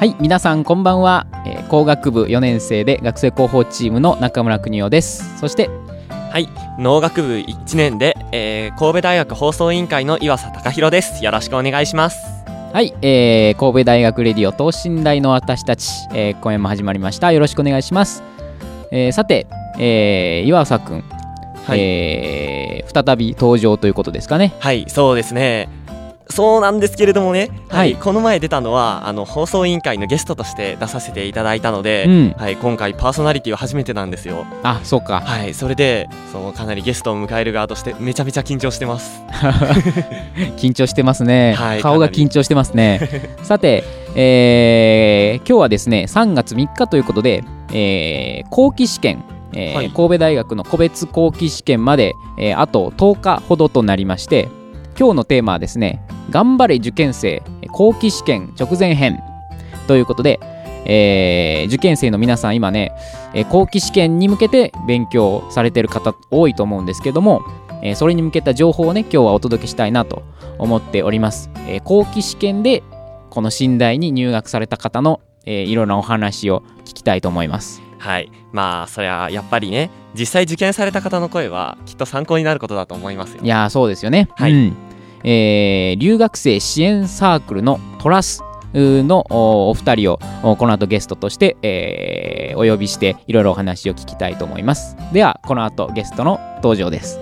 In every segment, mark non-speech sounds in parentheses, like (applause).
はい皆さんこんばんは、えー工学部4年生で学生広報チームの中村邦夫ですそしてはい、農学部1年で、えー神戸大学放送委員会の岩佐隆弘です。よろしくお願いします。はい、えー神戸大学レディオ等身大の私たち、えー今夜も始まりましたよろしくお願いします、えーさて、えー岩佐くん、はいえー再び登場ということですかねはい、そうですね。そうなんですけれどもね、は、はいいこの前出たのはあの放送委員会のゲストとして出させていただいたので、うん。はい、今回パーソナリティは初めてなんですよ。あそうか。はい、それでそうかなりゲストを迎える側としてめちゃめちゃ緊張してます。(laughs) 緊張してますね、(laughs) はい顔が緊張してますね。さて、えー今日はですね3月3日ということで、えー後期試験、えーはい。神戸大学の個別後期試験まで、えーあと10日ほどとなりまして今日のテーマはですね頑張れ受験生後期試験直前編。ということで、えー受験生の皆さん今ね、えー後期試験に向けて勉強されてる方多いと思うんですけども、えーそれに向けた情報をね今日はお届けしたいなと思っております、えー後期試験でこの新大に入学された方の、えーいろんなお話を聞きたいと思います。はい、まあそりゃやっぱりね、実際受験された方の声はきっと参考になることだと思いますよ。いやーそうですよね、はい。うんえー留学生支援サークルのトラスのお二人をこの後ゲストとして、えーお呼びしていろいろお話を聞きたいと思います。ではこの後ゲストの登場です。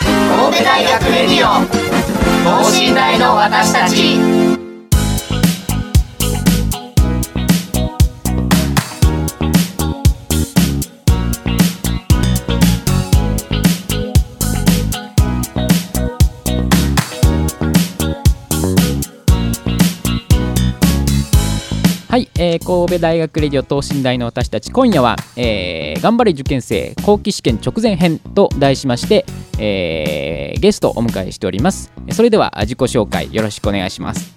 神戸大学レディオ等身大の私たち。はい、えー神戸大学レディオ等身大の私たち今夜は、えー頑張れ受験生後期試験直前編と題しまして、えーゲストをお迎えしております。それでは自己紹介よろしくお願いします。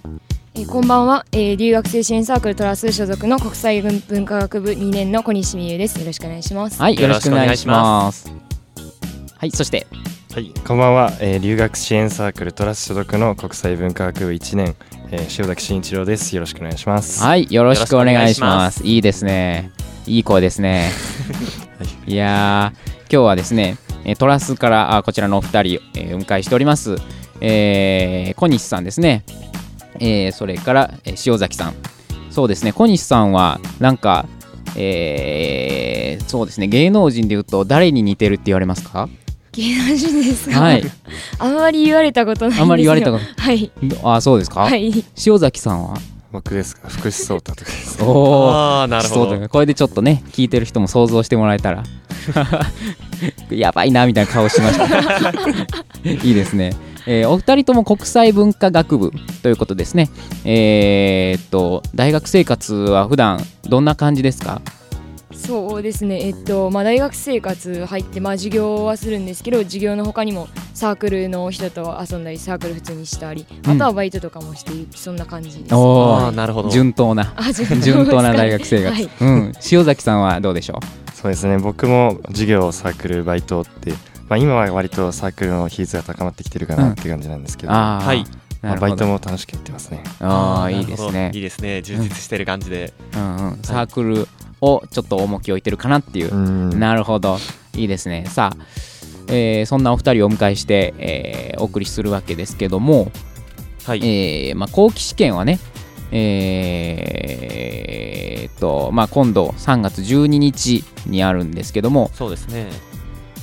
えーこんばんは、えー留学生支援サークルトラス所属の国際文化学部2年の小西美優です。よろしくお願いします。はいよろしくお願いします。よはいそして。はい、こんばんは、えー留学支援サークルトラス所属の国際文化学部1年、えー塩崎慎一郎です。よろしくお願いします。はいよろしくお願いします。よいいですね。いい声ですね。い。やー今日はですねえートラスからあこちらのお二人、えーお迎えしております、えー小西さんですね、えーそれから、えー塩崎さん。そうですね小西さんはなんかえーそうですね芸能人でいうと誰に似てるって言われますか？芸能人ですか、はい。あんまり言われたことないんですよ。あんまり言われたことはい。あそうですか、はい。塩崎さんは？僕ですか、福士蒼太とかです。おー。ああ、なるほど。これでちょっとね聞いてる人も想像してもらえたら。(laughs) やばいなみたいな顔しました。(laughs) いいですね、えーお二人とも国際文化学部ということですね。えーっと大学生活は普段どんな感じですか？そうですね。えっとまあ大学生活入ってまあ授業はするんですけど授業の他にもサークルの人と遊んだりサークル普通にしたりあとはバイトとかもしてそんな感じです、おー。ああ、なるほど。順当なあ (laughs) 順当な大学生活、はい。うん、塩崎さんはどうでしょそうですね、僕も授業、サークル、バイトって、まあ、今は割とサークルの比率が高まってきてるかなっていう感じなんですけうど、まあー、はい。あなるほど。バイトも楽しくやってますね。ああいないですね。いいですね。充実してる感じで。うんうん、サークルをちょっと重きを置いてるかなっていううんなるほどいいですねさあ、えーそんなお二人をお迎えして、えーお送りするわけですけども、はい。えーまあ、後期試験はねえーっとまあ今度3月12日にあるんですけども、そうですね。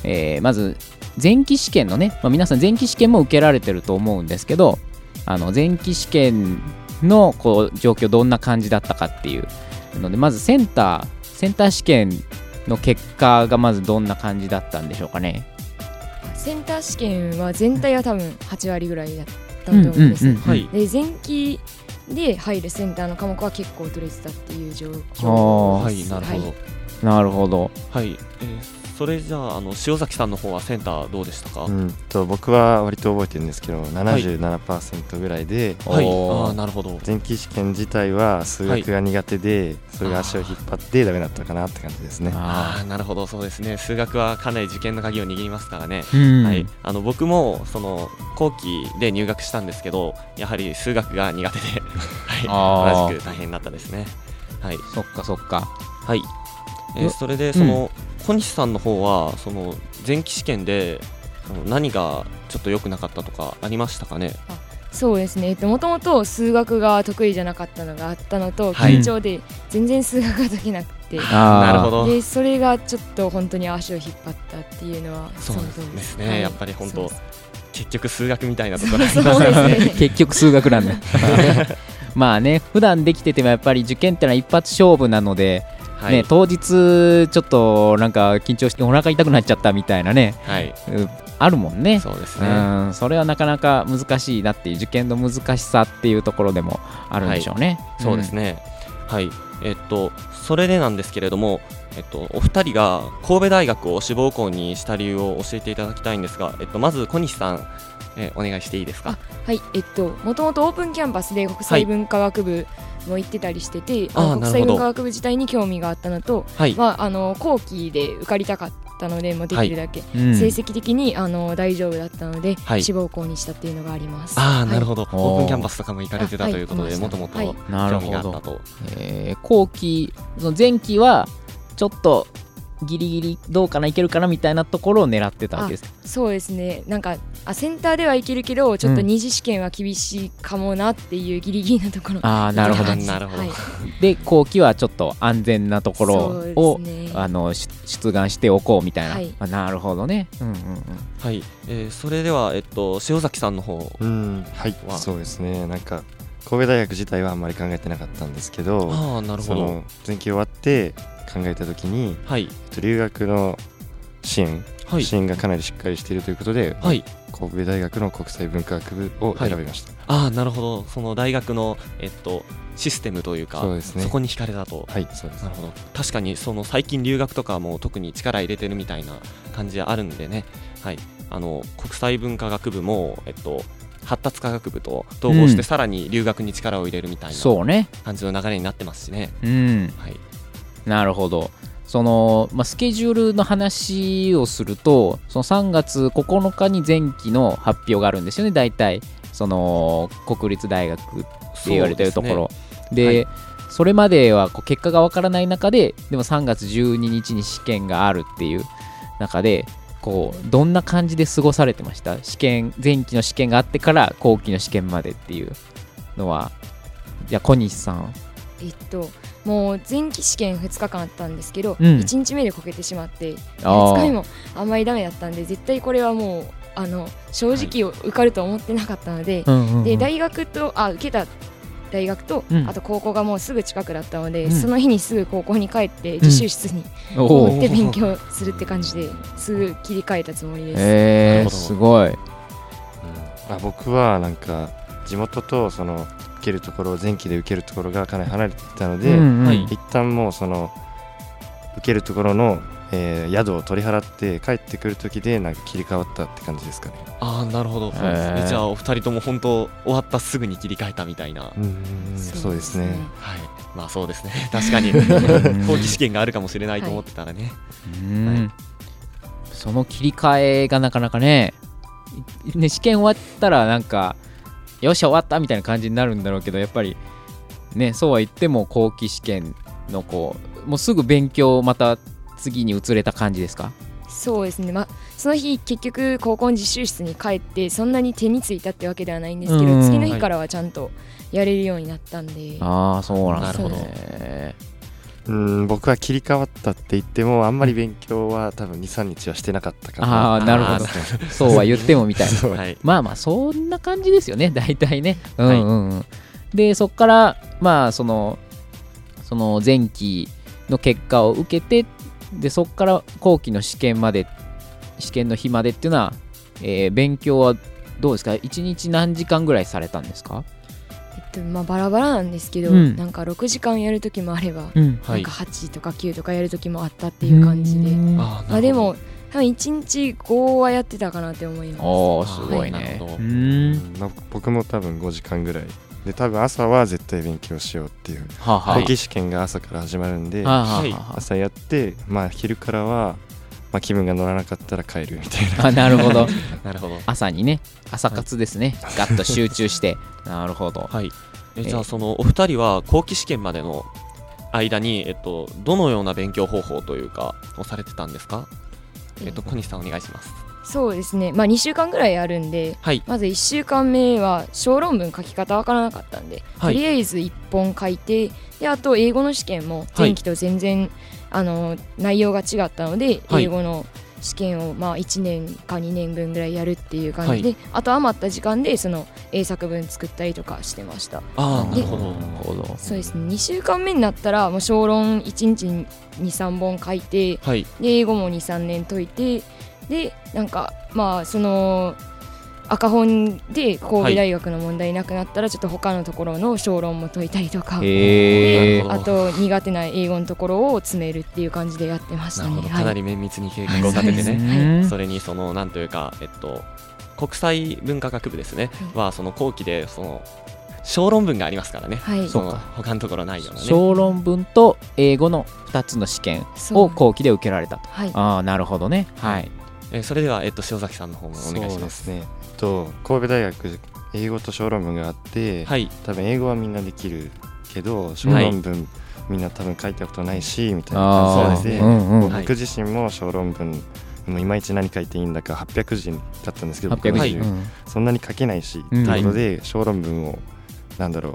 えーまず前期試験のね、まあ、皆さん前期試験も受けられてると思うんですけどあの前期試験のこう状況どんな感じだったかっていうのでまずセンターセンター試験の結果がまずどんな感じだったんでしょうかね。センター試験は全体は多分8割ぐらいだったと思うんです、うんうんうんはいで前期で入るセンターの科目は結構取れてたっていう状あ況ー。はいなるほど。はいなるほど。はい、えーそれじゃああの塩崎さんの方はセンターどうでしたか、うんと僕は割と覚えてるんですけど77%ぐらいで、はい。おー。ああなるほど。前期試験自体は数学が苦手で、それが足を引っ張ってダメだったかなって感じですね。あああなるほどそうですね。数学はかなり受験の鍵を握りますからね、はい、あの僕もその後期で入学したんですけどやはり数学が苦手で、あはい、ー。同じく大変だったですね。はい、そっかそっか。はいえーうそれでその、小西さんの方はその前期試験で何がちょっと良くなかったとかありましたかね？そうですね。もともと数学が得意じゃなかったのがあったのと、はい。緊張で全然数学が解けなくて。(laughs) なるほど。でそれがちょっと本当に足を引っ張ったっていうのはそうですね。はいやっぱり本当結局数学みたいなところありそうますそうですね。(laughs) 結局数学なんだ (laughs) まあね普段できててもやっぱり受験ってのは一発勝負なので、はい、ね、当日ちょっとなんか緊張してお腹痛くなっちゃったみたいなね。はい、うあるもんね。そうですうねん。それはなかなか難しい。なっていう受験の難しさっていうところでもあるんでしょうね、そうですね、はい、えっと、それでなんですけれども、えっと、お二人が神戸大学を志望校にした理由を教えていただきたいんですが、えっと、まず小西さん、えお願いしていいですか？はい。えっともともとオープンキャンパスで国際文化学部も行ってたりしてて、あ国際文化学部自体に興味があったのと、はい、まあ、あの後期で受かりたかったのでもうできるだけ、うん。成績的にあの大丈夫だったので、はい。志望校にしたっていうのがあります。ああ、なるほど。ど、オープンキャンパスとかも行かれてたということで、あはい。もともと興味があったと。えー後期その前期はちょっとギリギリどうかないけるかなみたいなところを狙ってたわけです。そうですね。なんかあセンターではいけるけどちょっとうん。二次試験は厳しいかもなっていうギリギリなところ、ああなるほどなるほど。はい、で後期はちょっと安全なところを、そうですね。あのし出願しておこうみたいな、はい。あなるほどね。うんうんうん。はい、えーそれでは、えっと、塩崎さんの方。うん、はい。は、そうですね。なんか神戸大学自体はあんまり考えてなかったんですけど、ああ、なるほど。その前期終わって考えた時に、はい、えっと留学の支援、はい、支援がかなりしっかりしているということで、はい。神戸大学の国際文化学部を選びました。ああ、なるほど、その大学の、えっと、システムというか、ね。そこに惹かれたと。はい、そうです。な。るほど。確かにその最近留学とかも特に力入れてるみたいな感じあるんでね、はい、あの国際文化学部も、えっと、発達科学部と統合しうん。てさらに留学に力を入れるみたいなそうね。感じの流れになってますしね。うん。はい、なるほど。その、まあ、スケジュールの話をするとその3月9日に前期の発表があるんですよね大体。その国立大学って言われてるところ。で,、それまではこう結果がわからない中ででも3月12日に試験があるっていう中でこうどんな感じで過ごされてました？試験前期の試験があってから後期の試験までっていうのは。じゃあ小西さん。えっともう前期試験2日間あったんですけど、うん。1日目でこけてしまってあー。2日目もあんまりダメだったんで絶対これはもうあの正直受かると思ってなかったので、うんうんうん。で大学とあ受けた大学と、うん。あと高校がもうすぐ近くだったので、うん。その日にすぐ高校に帰って自習室におー。戻って勉強するって感じですぐ切り替えたつもりです。えー、すごい。うん。あ僕はなんか地元とその受けるところ前期で受けるところがかなり離れていたので、うんうん。はい。一旦もうその受けるところの、えー宿を取り払って帰ってくる時でなんか切り替わったって感じですかね。ああなるほど。そうですね、へーじゃあお二人とも本当終わったすぐに切り替えたみたいな、うんそうですね。はい。まあそうですね。(laughs) 確かに。ん後期試験があるかもしれないと思ってたらね、うん。その切り替えがなかなかねね試験終わったらなんかよっしゃ終わったみたいな感じになるんだろうけどやっぱりねそうは言っても後期試験のこうもうすぐ勉強また次に移れた感じですか？そうですね、まあ、その日結局高校の実習室に帰ってそんなに手についたってわけではないんですけど、うん次の日からはちゃんとやれるようになったんで、ああそうなんですなるほどねうん僕は切り替わったって言ってもあんまり勉強は多分23日はしてなかったかな。ああなるほど。そう。は言ってもみたいはい。まあまあそんな感じですよね大体ね。うんうんうん、でそこからまあそのその前期の結果を受けてでそこから後期の試験まで試験の日までっていうのは、えー勉強はどうですか？1日何時間ぐらいされたんですか、えっとまあバラバラなんですけど、うん。なんか6時間やる時もあれば、うん。はないんか8とか9とかやる時もあったっていう感じで、あまあでも多分1日5はやってたかなって思います。おーすごいねなるほど。うん。まあ、僕も多分5時間ぐらい。で多分朝は絶対勉強しようっていう。はあはあ。後期試験が朝から始まるんで、はあはあはいは朝やってまあ昼からは、まあ、気分が乗らなかったら帰るみたいな。ああなるほど。(laughs) なるほど。朝にね朝活ですね、ガッと集中して。(laughs) なるほど。はい。ええじゃあそのお二人は後期試験までの間に、えっと、どのような勉強方法というかをされてたんですか？えっと小西さんお願いします。そうですね。まあ2週間ぐらいあるんではい。まず1週間目は小論文書き方わからなかったんで、はい。とりあえず1本書いてであと英語の試験も前期と全然、あの内容が違ったので、はい。英語の試験をまあ1年か2年分ぐらいやるっていう感じで、あと余った時間でその英作文作ったりとかしてました。ああなでるほどなるほど。そうですね。2週間目になったらもう小論1日に23本書いてはい。で英語も23年解いてでなんかまあその赤本で神戸大学の問題なくなったらちょっと他のところの小論も解いたりとか、あと苦手な英語のところを詰めるっていう感じでやってましたね。はい。かなり綿密に計画を立ててね。それにそのなんというかえっと国際文化学部ですね。はその後期でその小論文がありますからね。はい、その他のところないようなね。小論文と英語の2つの試験を後期で受けられたと。はい、ああなるほどね。はい。えーそれではえっと塩崎さんの方もお願いします。そうですねと神戸大学英語と小論文があって、はい。多分英語はみんなできるけど小論文、みんな多分書いたことないしみたいな感じで、うんうんはい。僕自身も小論文もういまいち何書いていいんだか800字だったんですけど800字、僕そんなに書けないし、うん。ということで小論文をなんだろう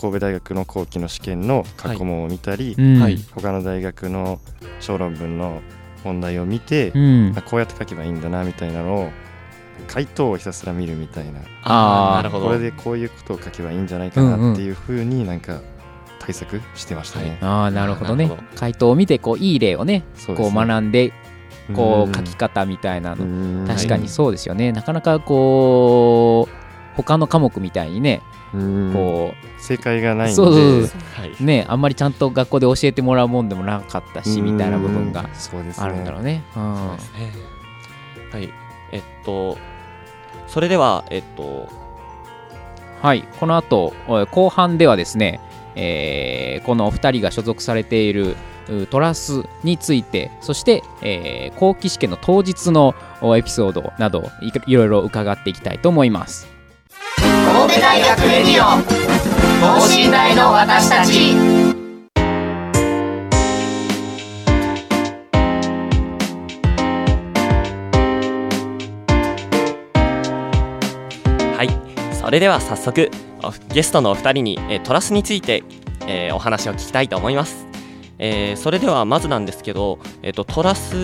神戸大学の後期の試験の過去問を見たり、うん。はい。他の大学の小論文の問題を見て、うん。あこうやって書けばいいんだなみたいなのを回答をひたすら見るみたいな。あー。なるほど。これでこういうことを書けばいいんじゃないかなっていうふうになんか対策してましたね。ああなるほどね。なるほど。回答を見てこういい例をねこう学んでこう書きか方みたいなの。確確かにそうですよね。なかなかこう他の科目みたいにねこ正解がないんで。そうそうそはい。うねあんまりちゃんと学校で教えてもらうもんでもなかったしみたいな部分があるんだろうね。ううはいえっとそれではえっとはい、この後お後半ではですね、えーこのお二人が所属されているうトラスについてそして、えー後期試験の当日のおエピソードなどいいろいろ伺っていきたいと思います。神戸大学レディオ等身大の私たちそれでは早速ゲストのお二人に、えートラスについて、えーお話を聞きたいと思います、えーそれではまずなんですけど、えー、とトラス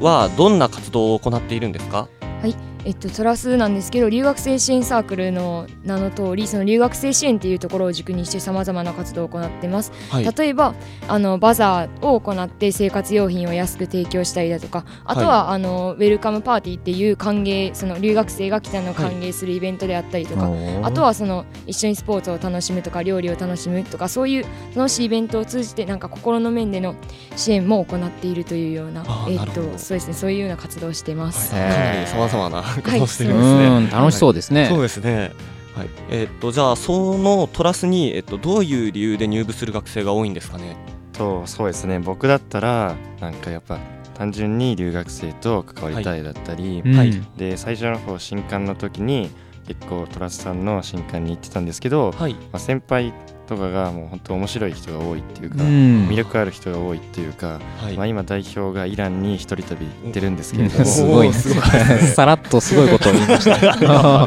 はどんな活動を行っているんですか？はい。えっと、トラスなんですけど留学生支援サークルの名の通りその留学生支援っていうところを軸にしてさまざまな活動を行ってます、はい。例えばあのバザーを行って生活用品を安く提供したりだとかあとは、あのウェルカムパーティーっていう歓迎その留学生が来たのを歓迎するイベントであったりとか、あとはその一緒にスポーツを楽しむとか料理を楽しむとかそういう楽しいイベントを通じてなんか心の面での支援も行っているというようなえっとそうですねそういうような活動をしています。はい。かなりさまざまなことをしてうるんですね、ん楽しそうですね、そうですね。はい。えっとじゃあそのトラスにえっとどういう理由で入部する学生が多いんですかね？とそうですね。僕だったらなんかやっぱ単純に留学生と関わりたいだったり、うん。はいで最初の方新刊の時に結構トラスさんの新刊に行ってたんですけど、はい。まあ、先輩とかがもう本当面白い人が多いっていうか、うん。魅力ある人が多いっていうか、はい。まあ、今代表がイランに一人旅行ってるんですけれども (laughs) すごい。(laughs) さらっとすごいことを言いました。(laughs)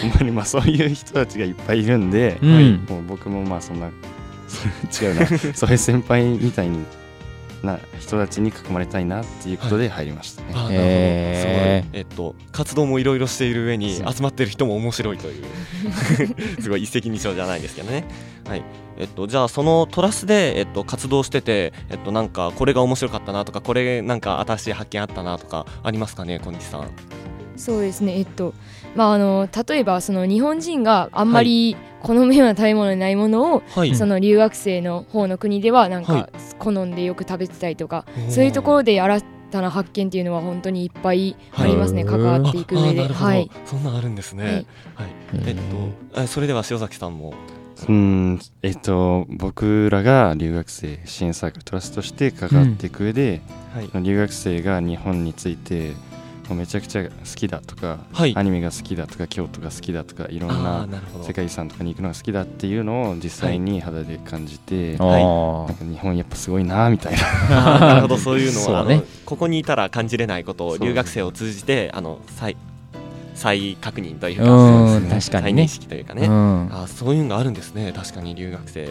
ほんまにまあそういう人たちがいっぱいいるんで、うん。もう僕もまあそんな違うな。そういう先輩みたいにな人たちに囲まれたいなっていうことで入りましたね。あーなるほど。へー。すごい。えっと活動もいろいろしている上に集まってる人も面白いというすごい一石二鳥じゃないですけどね。はい。えっとじゃあそのトラスでえっと活動しててえっとなんかこれが面白かったなとかこれなんか新しい発見あったなとかありますかね小西さんそうですね。えっとまああの例えばその日本人があんまり好むような食べ物にないものを、はい。その留学生の方の国ではなんはい。か好んでよく食べてたりとか、おーそういうところで新たな発見っていうのは本当にいっぱいありますね、はい関わっていく上で。はい。そんなんあるんですね。はい。はい、えっとえそれでは塩崎さんも。うんえっと僕らが留学生支援サークルトラストして関わっていく上で、はい。留学生が日本についてめちゃくちゃ好きだとか、はい。アニメが好きだとか京都が好きだとかいろんあな世界遺産とかに行くのが好きだっていうのを実際に肌で感じて、はい。日本やっぱすごいなみたいな。(laughs) なるほどそういうのはね。ここにいたら感じれないことを留学生を通じてあの再再確認といううかん確か再認にね識というかね、うん。あーそういうのがあるんですね。確かに留学生。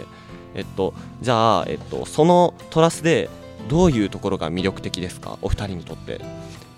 えっとじゃあ、えっと、そのトラスでどういうところが魅力的ですか？お二人にとって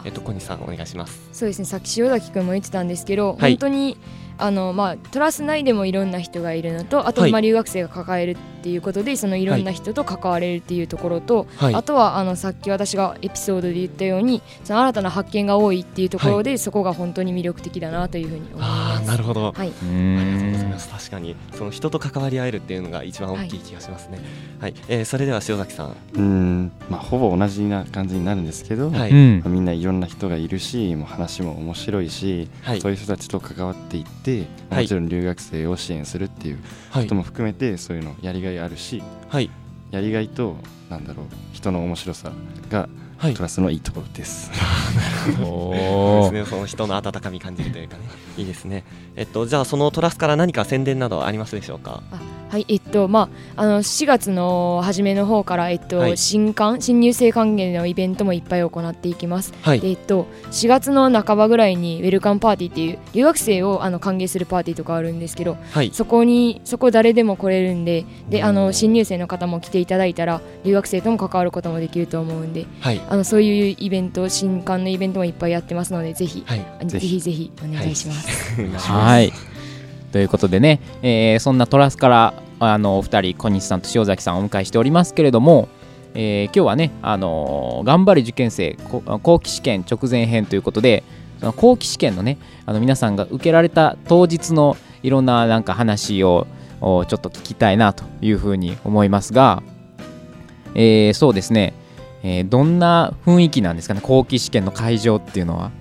えっと小西さんお願いします。そうですね。さっき塩崎君も言ってたんですけど、はい。本当にあの、まあ、トラス内でもいろんな人がいるのとあと、はいまあ、留学生が抱えるっていうことでそのいろんな人と関われるっていうところと、はい。あとはあのさっき私がエピソードで言ったようにその新たな発見が多いっていうところで、そこが本当に魅力的だなというふうに思いあます。あなるほど。はい、うありがとうございんます。確かにその人と関わり合えるっていうのが一番大きい気がしますね。はい、えーそれでは塩崎さん。うん。まあほぼ同じな感じになるんですけど、はい、うん。まあみんないろんな人がいるしもう話も面白いし、はい。そういう人たちと関わっていって、はい。もちろん留学生を支援するっていうはい。ことも含めてそういうのやりがいあるしはい。やりがいとなんだろう人の面白さがはい。トラスのいいところです。(laughs) そうですね、その人の温かみ感じるというかね、い。いですね。えっと、じゃあ、そのトラスから何か宣伝などありますでしょうか？はい、えっと、まあ、あの4月の初めの方から、えっと、はい。新刊、新入生歓迎のイベントもいっぱい行っていきます。はい。で、えっと、4月の半ばぐらいにウェルカムパーティーっていう留学生をあの歓迎するパーティーとかあるんですけど、はい、そこに、そこ誰でも来れるんで、で、あの新入生の方も来ていただいたら、留学生とも関わることもできると思うんで、はい、あのそういうイベント、新刊のイベントもいっぱいやってますので、ぜひ、はい、ぜぜひひぜひお願いします。(laughs) はい。ということでね、えーそんなトラスからあのお二人小西さんと塩崎さんをお迎えしておりますけれども、えー今日はね、あのー頑張れ受験生こ後期試験直前編ということでその後期試験のねあの皆さんが受けられた当日のいろんななんか話をおちょっと聞きたいなというふうに思いますが、えーそうですね、えーどんな雰囲気なんですかね後期試験の会場っていうのは？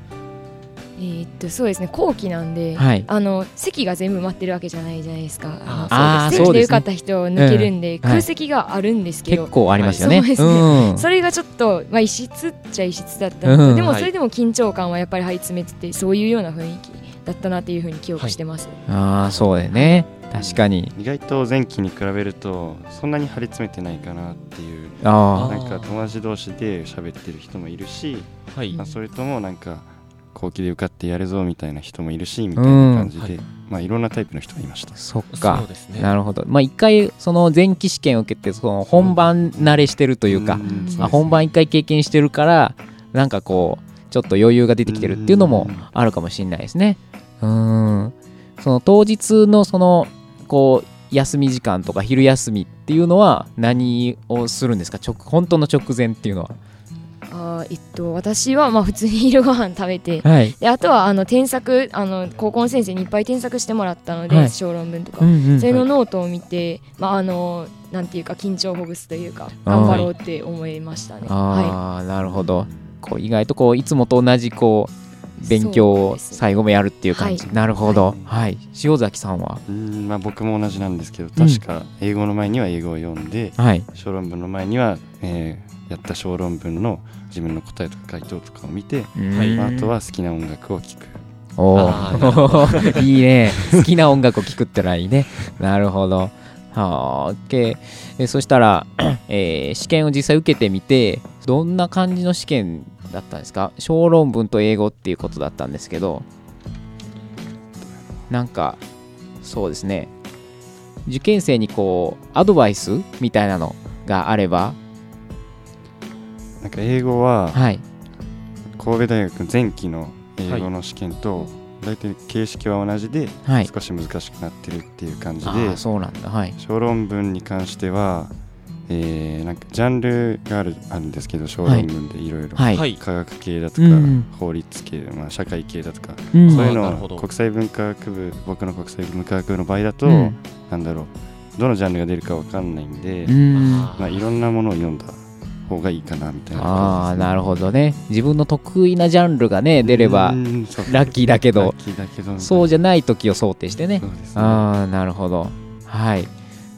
えーっとそうですね後期なんで、はい。あの席が全部埋まってるわけじゃないじゃないですか。あのあーそうですね。席で受かった人を抜けるんで、うん。空席があるんですけど、結構ありますよね。はいそうですうん。それがちょっと、まあ、異質っちゃ異質だったのと、うん。はい。でもそれでも緊張感はやっぱり張り詰めててそういうような雰囲気だったなっていうふうに記憶してます、ああそうだよね確かに。意外と前期に比べるとそんなに張り詰めてないかなっていう。あなんか友達同士で喋ってる人もいるし、はい。まあ、それともなんか後期で受かってやるぞみたいな人もいるしみたいな感じで、うん。まあい。ろんなタイプの人がいました。あ。そっそかうですね。なるほど。まあ一回その前期試験を受けてその本番慣れしてるというか、ん。あ本番一回経験してるからなんかこうちょっと余裕が出てきてるっていうのもあるかもしれないですね。うん。その当日のそのこう休み時間とか昼休みっていうのは何をするんですか？直本当の直前っていうのは。あーえっと、私はまあ普通に昼ご飯食べてはい、であとはあの添削あの高校の先生にいっぱい添削してもらったので、はい。小論文とか、うんうんそれのノートを見て、まああのなんていうか緊張をほぐすというか頑張ろうって思いましたね。はああ、なるほど。こう意外とこういつもと同じこう勉強を最後もやるっていう感じ、はなるほど。はい、塩崎さんは？うんまあ僕も同じなんですけど確か英語の前には英語を読んで、はい。小論文の前には、えーやった小論文の自分の答えとか回答とかを見て、はいまあ、あとは好きな音楽を聴く。おお (laughs) いいね。好きな音楽を聴くってのはいいね。なるほど。はあ OK えそしたら、えー試験を実際受けてみてどんな感じの試験だったんですか？小論文と英語っていうことだったんですけどなんかそうですね。受験生にこうアドバイスみたいなのがあればなんか英語ははい。神戸大学の前期の英語の試験と大体形式は同じではい。少し難しくなってるっていう感じあでーそうなんだ。はい。小論文に関しては、えーなんかジャンルがあるあるんですけど小論文でいろいろ。科学系だとか、うん。法律系、まあ、社会系だとか、うん。そういうのなるほど。を国際文化学部僕の国際文化学部の場合だと、うん。なんだろうどのジャンルが出るかわかんないんで、うん。あまあ、いろんなものを読んだ方がいいかなみたいなああなるほほどね。自分の得意なジャンルがね出ればラッキーだけどラッキーだけど。そうじじゃない時を想定してね。ね。ああなるほど。はい。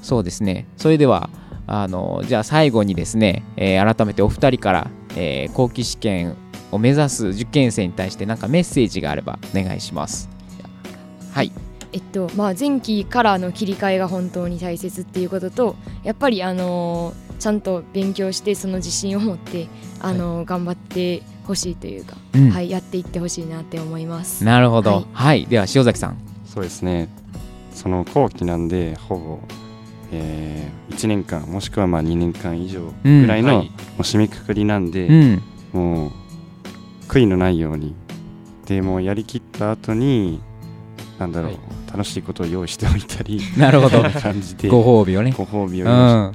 そうですね。それではあのじゃあ最後にですね、えー改めてお二人から、えー後期試験を目指す受験生に対して何かメッセージがあればお願いします。はい。えっとまあ、前期からの切り替えが本当に大切っていうこととやっぱり、あのーちゃんと勉強してその自信を持って、あのー頑張ってほしいというか、うん。はい、やっていってほしいなって思います。なるほど。ははいい、では塩崎さん。そうですね。その後期なんでほぼ、え1年間もしくはまあ2年間以上ぐらいの、もう締めくくりなんで、うん。もう悔いのないようにでもうやりきった後になんだろう、はい。楽しいことを用意しておいたり (laughs) なるほど。感じでご褒美をね。ご褒美をうん。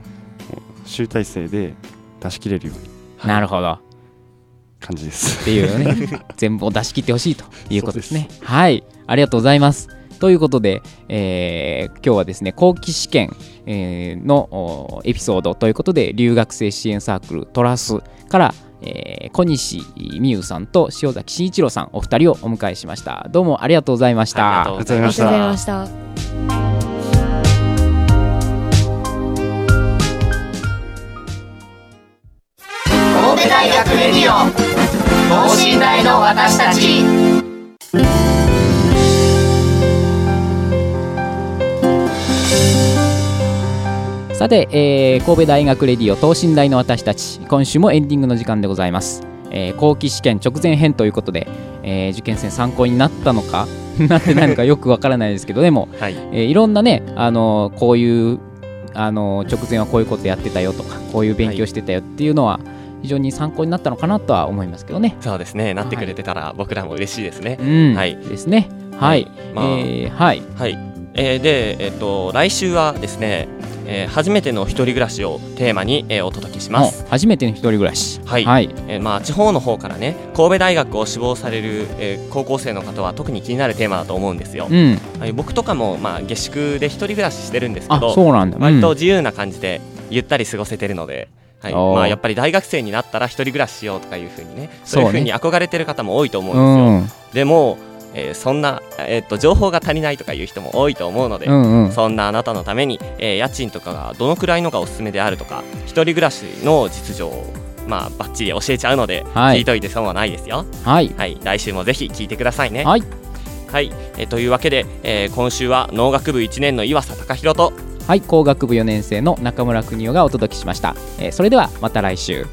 集大成で出し切れるようになるほど。感じです。っていうね。(laughs) 全部を出し切ってほしいということですね。はい。ありがとうございます。ということで、えー今日はですね後期試験、えーのおエピソードということで留学生支援サークルトラスから、えー小西美優さんと塩崎慎一郎さんお二人をお迎えしました。どうもありがとうございました。ありがとうありがとうございありました。がとうございました。神戸大学レディオ等身大の私たちさて、えー神戸大学レディオ等身大の私たち今週もエンディングの時間でございます、えー後期試験直前編ということで、えー受験生参考になったのか？(laughs) なってないのかよくわからないですけどでも、はい。えーいろんなね、あのーこういう、あのー直前はこういうことやってたよとかこういう勉強してたよっていうのは非常に参考になったのかなとは思いますけどね。そうですね。なってくれてたら僕らも嬉しいですね。うん、はい。ですね。はい。まあ、えーはい。はい、えーで、えっと来週はですね、えー初めての一人暮らしをテーマに、えーお届けします。お初めての一人暮らし。はいはい。えーまあ、地方の方からね神戸大学を志望される、えー高校生の方は特に気になるテーマだと思うんですよ。うん。はい、僕とかも、まあ、下宿で一人暮らししてるんですけあ、どそうなんだ。うん割と自由な感じでゆったり過ごせてるので。はいまあ、やっぱり大学生になったら一人暮らししようとかいうふうにねそうういうふうに憧れてる方も多いと思うんうですよ。ん。でも、えーそんな、えーっと情報が足りないとかいう人も多いと思うので、うんうん。そんなあなたのために、えー家賃とかがどのくらいのがおすすめであるとか一人暮らしの実情をまあバッチリ教えちゃうので、はい聞いといて損はないですよはい。はい来週もぜひ聞いてくださいねはい。はい、えーというわけで、えー今週は農学部1年の岩佐隆弘とはい。工学部4年生の中村邦夫がお届けしました。えーそれではまた来週。